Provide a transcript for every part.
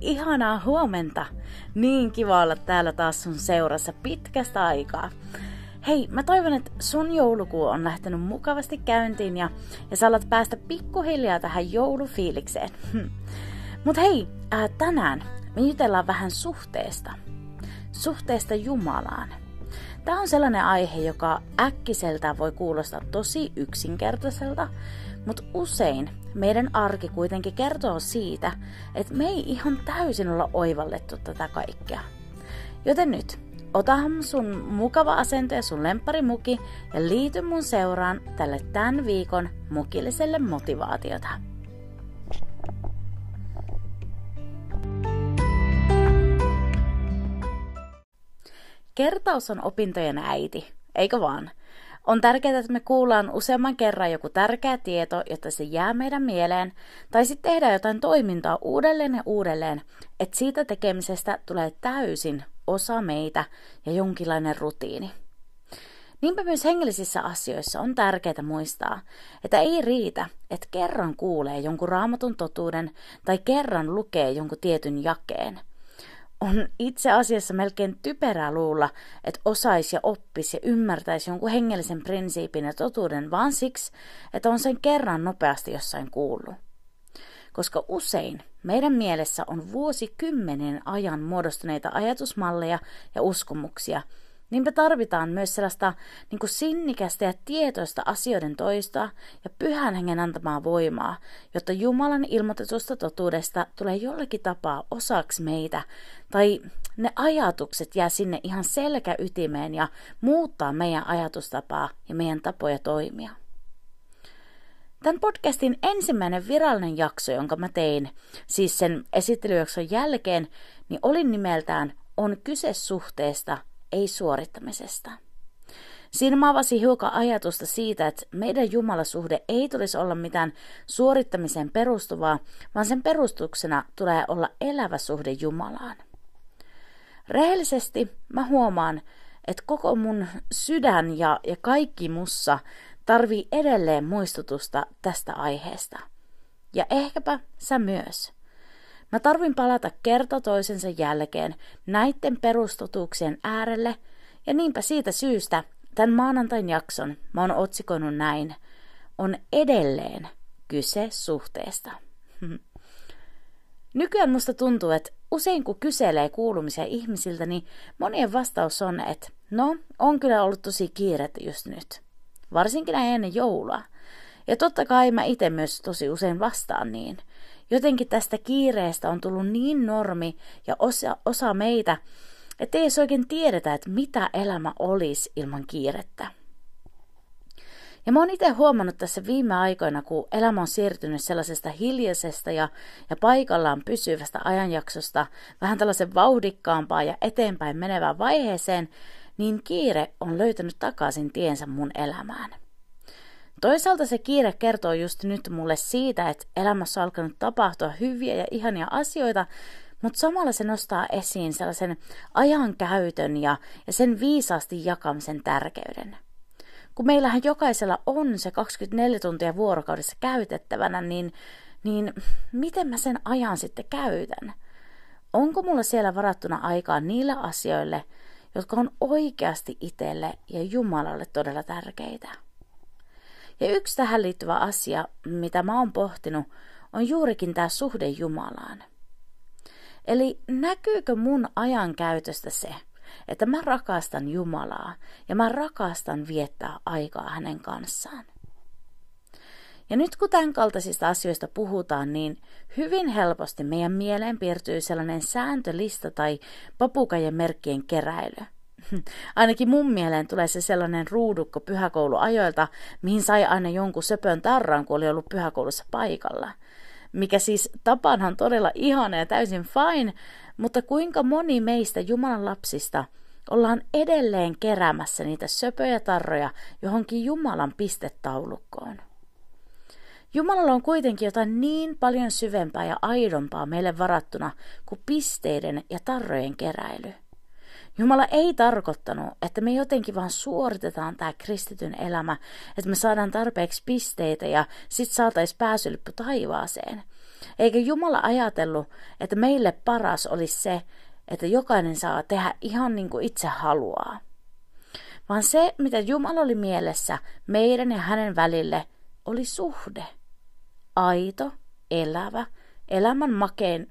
Ihanaa huomenta! Niin kiva olla täällä taas sun seurassa pitkästä aikaa. Hei, mä toivon, että sun joulukuu on lähtenyt mukavasti käyntiin ja, ja sä alat päästä pikkuhiljaa tähän joulufiilikseen. Mut hei, ää, tänään me jutellaan vähän suhteesta. Suhteesta Jumalaan. Tämä on sellainen aihe, joka äkkiseltä voi kuulostaa tosi yksinkertaiselta, mutta usein meidän arki kuitenkin kertoo siitä, että me ei ihan täysin olla oivallettu tätä kaikkea. Joten nyt, otahan sun mukava asento ja sun muki ja liity mun seuraan tälle tämän viikon mukilliselle motivaatiota. Kertaus on opintojen äiti, eikö vaan? On tärkeää, että me kuullaan useamman kerran joku tärkeä tieto, jotta se jää meidän mieleen, tai sitten tehdään jotain toimintaa uudelleen ja uudelleen, että siitä tekemisestä tulee täysin osa meitä ja jonkinlainen rutiini. Niinpä myös hengellisissä asioissa on tärkeää muistaa, että ei riitä, että kerran kuulee jonkun raamatun totuuden tai kerran lukee jonkun tietyn jakeen – on itse asiassa melkein typerää luulla, että osaisi ja oppisi ja ymmärtäisi jonkun hengellisen prinsiipin ja totuuden vaan siksi, että on sen kerran nopeasti jossain kuullut. Koska usein meidän mielessä on vuosikymmenen ajan muodostuneita ajatusmalleja ja uskomuksia, Niinpä tarvitaan myös sellaista niin kuin sinnikästä ja tietoista asioiden toistoa ja pyhän hengen antamaa voimaa, jotta Jumalan ilmoitetusta totuudesta tulee jollakin tapaa osaksi meitä, tai ne ajatukset jää sinne ihan selkäytimeen ja muuttaa meidän ajatustapaa ja meidän tapoja toimia. Tämän podcastin ensimmäinen virallinen jakso, jonka mä tein, siis sen esittelyjakson jälkeen, niin oli nimeltään On kyse suhteesta ei suorittamisesta. Siinä mä avasin hiukan ajatusta siitä, että meidän jumalasuhde ei tulisi olla mitään suorittamiseen perustuvaa, vaan sen perustuksena tulee olla elävä suhde Jumalaan. Rehellisesti mä huomaan, että koko mun sydän ja, ja kaikki mussa tarvii edelleen muistutusta tästä aiheesta. Ja ehkäpä sä myös. Mä tarvin palata kerta toisensa jälkeen näiden perustotuuksien äärelle, ja niinpä siitä syystä tämän maanantain jakson mä oon otsikoinut näin. On edelleen kyse suhteesta. Nykyään musta tuntuu, että usein kun kyselee kuulumisia ihmisiltä, niin monien vastaus on, että no, on kyllä ollut tosi kiirettä just nyt. Varsinkin ennen joulua. Ja totta kai mä itse myös tosi usein vastaan niin. Jotenkin tästä kiireestä on tullut niin normi ja osa, osa meitä, että ei edes oikein tiedetä, että mitä elämä olisi ilman kiirettä. Ja mä oon itse huomannut tässä viime aikoina, kun elämä on siirtynyt sellaisesta hiljaisesta ja, ja paikallaan pysyvästä ajanjaksosta vähän tällaisen vauhdikkaampaan ja eteenpäin menevään vaiheeseen, niin kiire on löytänyt takaisin tiensä mun elämään. Toisaalta se kiire kertoo just nyt mulle siitä, että elämässä on alkanut tapahtua hyviä ja ihania asioita, mutta samalla se nostaa esiin sellaisen ajankäytön ja, ja sen viisaasti jakamisen tärkeyden. Kun meillähän jokaisella on se 24 tuntia vuorokaudessa käytettävänä, niin, niin miten mä sen ajan sitten käytän? Onko mulla siellä varattuna aikaa niille asioille, jotka on oikeasti itselle ja Jumalalle todella tärkeitä? Ja yksi tähän liittyvä asia, mitä mä oon pohtinut, on juurikin tämä suhde Jumalaan. Eli näkyykö mun ajan käytöstä se, että mä rakastan Jumalaa ja mä rakastan viettää aikaa hänen kanssaan? Ja nyt kun tämän kaltaisista asioista puhutaan, niin hyvin helposti meidän mieleen piirtyy sellainen sääntölista tai papukajen merkkien keräily – Ainakin mun mieleen tulee se sellainen ruudukko pyhäkouluajoilta, mihin sai aina jonkun söpön tarran, kun oli ollut pyhäkoulussa paikalla. mikä siis tapana on todella ihana ja täysin fine, mutta kuinka moni meistä Jumalan lapsista ollaan edelleen keräämässä niitä söpöjä tarroja johonkin Jumalan pistetaulukkoon. Jumalalla on kuitenkin jotain niin paljon syvempää ja aidompaa meille varattuna kuin pisteiden ja tarrojen keräily. Jumala ei tarkoittanut, että me jotenkin vaan suoritetaan tämä kristityn elämä, että me saadaan tarpeeksi pisteitä ja sit saatais pääsylippy taivaaseen. Eikä Jumala ajatellut, että meille paras olisi se, että jokainen saa tehdä ihan niin kuin itse haluaa. Vaan se, mitä Jumala oli mielessä meidän ja hänen välille, oli suhde. Aito, elävä, elämän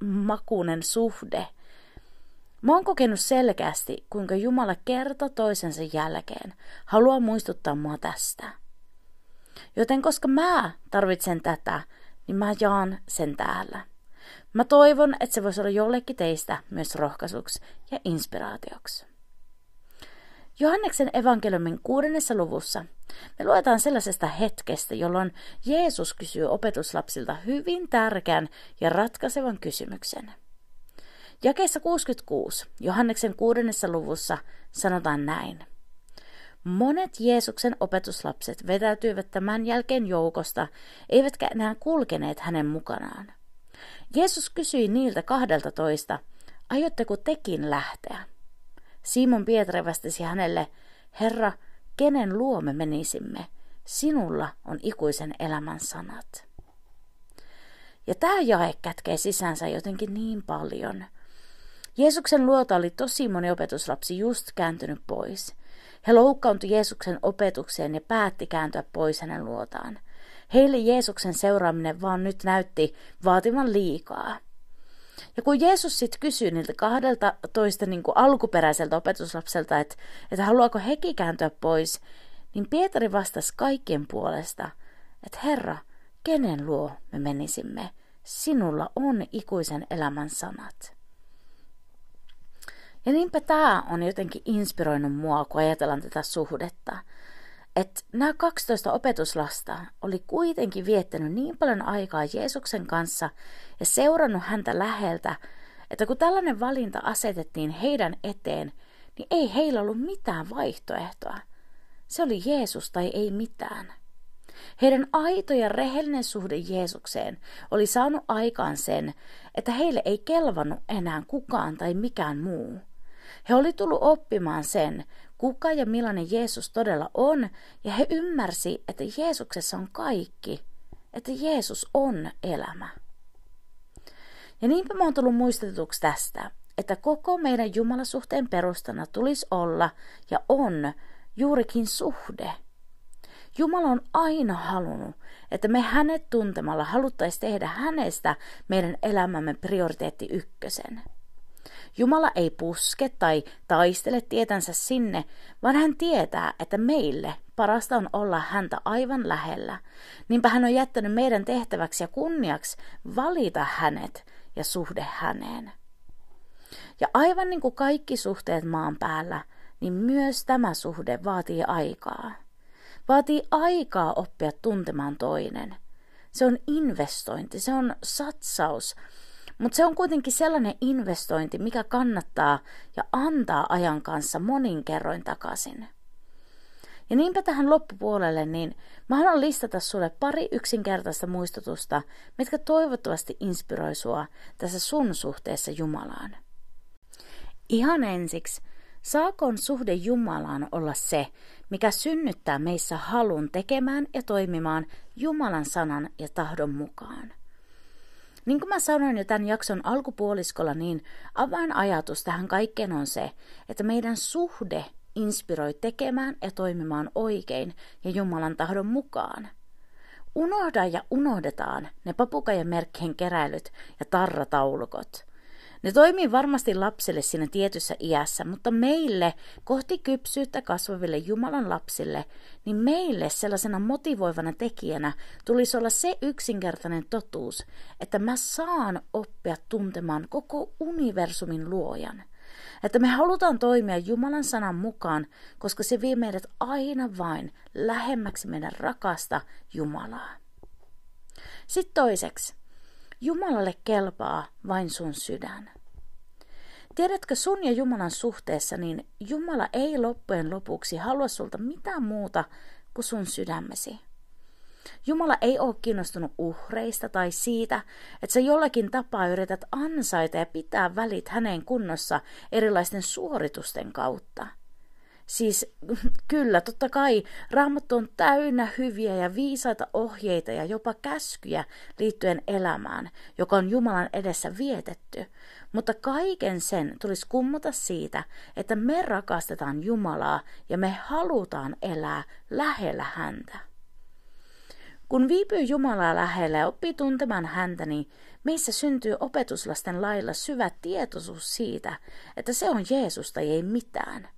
makuinen suhde – Mä oon kokenut selkeästi, kuinka Jumala kerta toisensa jälkeen haluaa muistuttaa mua tästä. Joten koska mä tarvitsen tätä, niin mä jaan sen täällä. Mä toivon, että se voisi olla jollekin teistä myös rohkaisuksi ja inspiraatioksi. Johanneksen evankeliumin kuudennessa luvussa me luetaan sellaisesta hetkestä, jolloin Jeesus kysyy opetuslapsilta hyvin tärkeän ja ratkaisevan kysymyksen – Jakeessa 66, Johanneksen kuudennessa luvussa, sanotaan näin. Monet Jeesuksen opetuslapset vetäytyivät tämän jälkeen joukosta, eivätkä enää kulkeneet hänen mukanaan. Jeesus kysyi niiltä kahdelta toista, aiotteko tekin lähteä? Simon Pietari vastasi hänelle, Herra, kenen luo me menisimme? Sinulla on ikuisen elämän sanat. Ja tämä jae kätkee sisänsä jotenkin niin paljon – Jeesuksen luota oli tosi moni opetuslapsi just kääntynyt pois. He loukkauntui Jeesuksen opetukseen ja päätti kääntyä pois hänen luotaan. Heille Jeesuksen seuraaminen vaan nyt näytti vaativan liikaa. Ja kun Jeesus sitten kysyi niiltä kahdelta toista niin kuin alkuperäiseltä opetuslapselta, että, että haluaako hekin kääntyä pois, niin Pietari vastasi kaikkien puolesta, että Herra, kenen luo me menisimme? Sinulla on ikuisen elämän sanat. Ja niinpä tämä on jotenkin inspiroinut mua, kun ajatellaan tätä suhdetta. Että nämä 12 opetuslasta oli kuitenkin viettänyt niin paljon aikaa Jeesuksen kanssa ja seurannut häntä läheltä, että kun tällainen valinta asetettiin heidän eteen, niin ei heillä ollut mitään vaihtoehtoa. Se oli Jeesus tai ei mitään. Heidän aito ja rehellinen suhde Jeesukseen oli saanut aikaan sen, että heille ei kelvannut enää kukaan tai mikään muu. He oli tullut oppimaan sen, kuka ja millainen Jeesus todella on, ja he ymmärsi, että Jeesuksessa on kaikki, että Jeesus on elämä. Ja niinpä mä oon tullut muistetuksi tästä, että koko meidän Jumalasuhteen perustana tulisi olla ja on juurikin suhde. Jumala on aina halunnut, että me hänet tuntemalla haluttaisiin tehdä hänestä meidän elämämme prioriteetti ykkösen. Jumala ei puske tai taistele tietänsä sinne, vaan hän tietää, että meille parasta on olla häntä aivan lähellä. Niinpä hän on jättänyt meidän tehtäväksi ja kunniaksi valita hänet ja suhde häneen. Ja aivan niin kuin kaikki suhteet maan päällä, niin myös tämä suhde vaatii aikaa. Vaatii aikaa oppia tuntemaan toinen. Se on investointi, se on satsaus, mutta se on kuitenkin sellainen investointi, mikä kannattaa ja antaa ajan kanssa monin kerroin takaisin. Ja niinpä tähän loppupuolelle, niin mä haluan listata sulle pari yksinkertaista muistutusta, mitkä toivottavasti inspiroi sua tässä sun suhteessa Jumalaan. Ihan ensiksi, saakoon suhde Jumalaan olla se, mikä synnyttää meissä halun tekemään ja toimimaan Jumalan sanan ja tahdon mukaan. Niin kuin mä sanoin jo tämän jakson alkupuoliskolla, niin avainajatus tähän kaikkeen on se, että meidän suhde inspiroi tekemään ja toimimaan oikein ja Jumalan tahdon mukaan. Unohda ja unohdetaan ne papukajan merkkien keräilyt ja tarrataulukot – ne toimii varmasti lapsille siinä tietyssä iässä, mutta meille, kohti kypsyyttä kasvaville Jumalan lapsille, niin meille sellaisena motivoivana tekijänä tulisi olla se yksinkertainen totuus, että mä saan oppia tuntemaan koko universumin luojan. Että me halutaan toimia Jumalan sanan mukaan, koska se vie meidät aina vain lähemmäksi meidän rakasta Jumalaa. Sitten toiseksi, Jumalalle kelpaa vain sun sydän. Tiedätkö sun ja Jumalan suhteessa, niin Jumala ei loppujen lopuksi halua sulta mitään muuta kuin sun sydämesi. Jumala ei ole kiinnostunut uhreista tai siitä, että sä jollakin tapaa yrität ansaita ja pitää välit hänen kunnossa erilaisten suoritusten kautta. Siis kyllä, totta kai raamattu on täynnä hyviä ja viisaita ohjeita ja jopa käskyjä liittyen elämään, joka on Jumalan edessä vietetty. Mutta kaiken sen tulisi kummota siitä, että me rakastetaan Jumalaa ja me halutaan elää lähellä häntä. Kun viipyy Jumalaa lähellä ja oppii tuntemaan häntä, niin meissä syntyy opetuslasten lailla syvä tietoisuus siitä, että se on Jeesusta ei mitään.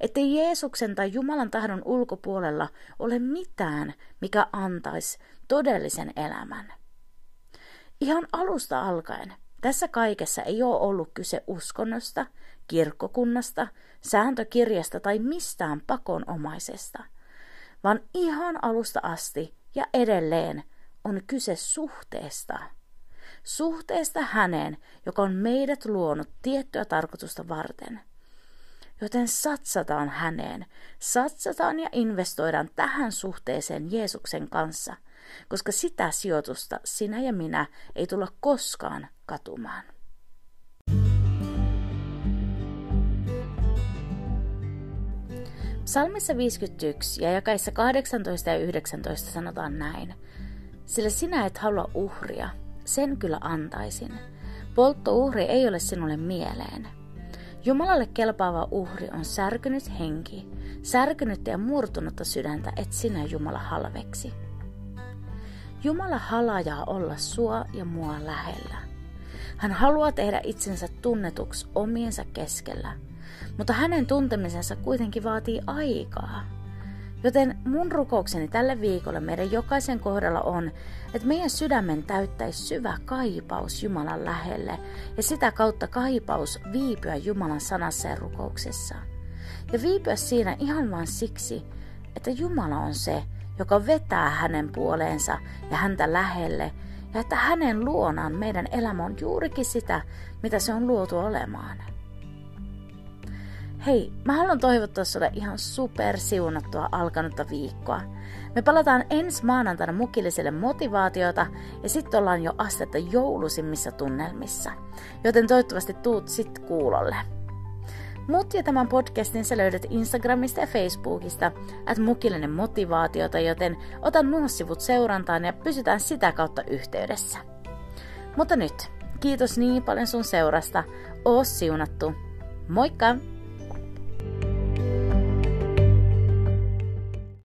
Että Jeesuksen tai Jumalan tahdon ulkopuolella ole mitään, mikä antaisi todellisen elämän. Ihan alusta alkaen tässä kaikessa ei ole ollut kyse uskonnosta, kirkkokunnasta, sääntökirjasta tai mistään pakonomaisesta, vaan ihan alusta asti ja edelleen on kyse suhteesta. Suhteesta häneen, joka on meidät luonut tiettyä tarkoitusta varten. Joten satsataan häneen, satsataan ja investoidaan tähän suhteeseen Jeesuksen kanssa, koska sitä sijoitusta sinä ja minä ei tulla koskaan katumaan. Psalmissa 51 ja jakaissa 18 ja 19 sanotaan näin. Sillä sinä et halua uhria, sen kyllä antaisin. Polttouhri ei ole sinulle mieleen. Jumalalle kelpaava uhri on särkynyt henki, särkynyttä ja murtunutta sydäntä, et sinä Jumala halveksi. Jumala halajaa olla sua ja mua lähellä. Hän haluaa tehdä itsensä tunnetuksi omiensa keskellä – mutta hänen tuntemisensa kuitenkin vaatii aikaa. Joten mun rukoukseni tälle viikolle meidän jokaisen kohdalla on, että meidän sydämen täyttäisi syvä kaipaus Jumalan lähelle ja sitä kautta kaipaus viipyä Jumalan sanassa ja rukouksessa. Ja viipyä siinä ihan vain siksi, että Jumala on se, joka vetää hänen puoleensa ja häntä lähelle, ja että hänen luonaan meidän elämä on juurikin sitä, mitä se on luotu olemaan. Hei, mä haluan toivottaa sulle ihan super siunattua alkanutta viikkoa. Me palataan ensi maanantaina mukilliselle motivaatiota ja sitten ollaan jo astetta joulusimmissa tunnelmissa. Joten toivottavasti tuut sit kuulolle. Mut ja tämän podcastin sä löydät Instagramista ja Facebookista, että mukillinen motivaatiota, joten ota nuo sivut seurantaan ja pysytään sitä kautta yhteydessä. Mutta nyt, kiitos niin paljon sun seurasta, oo siunattu. Moikka!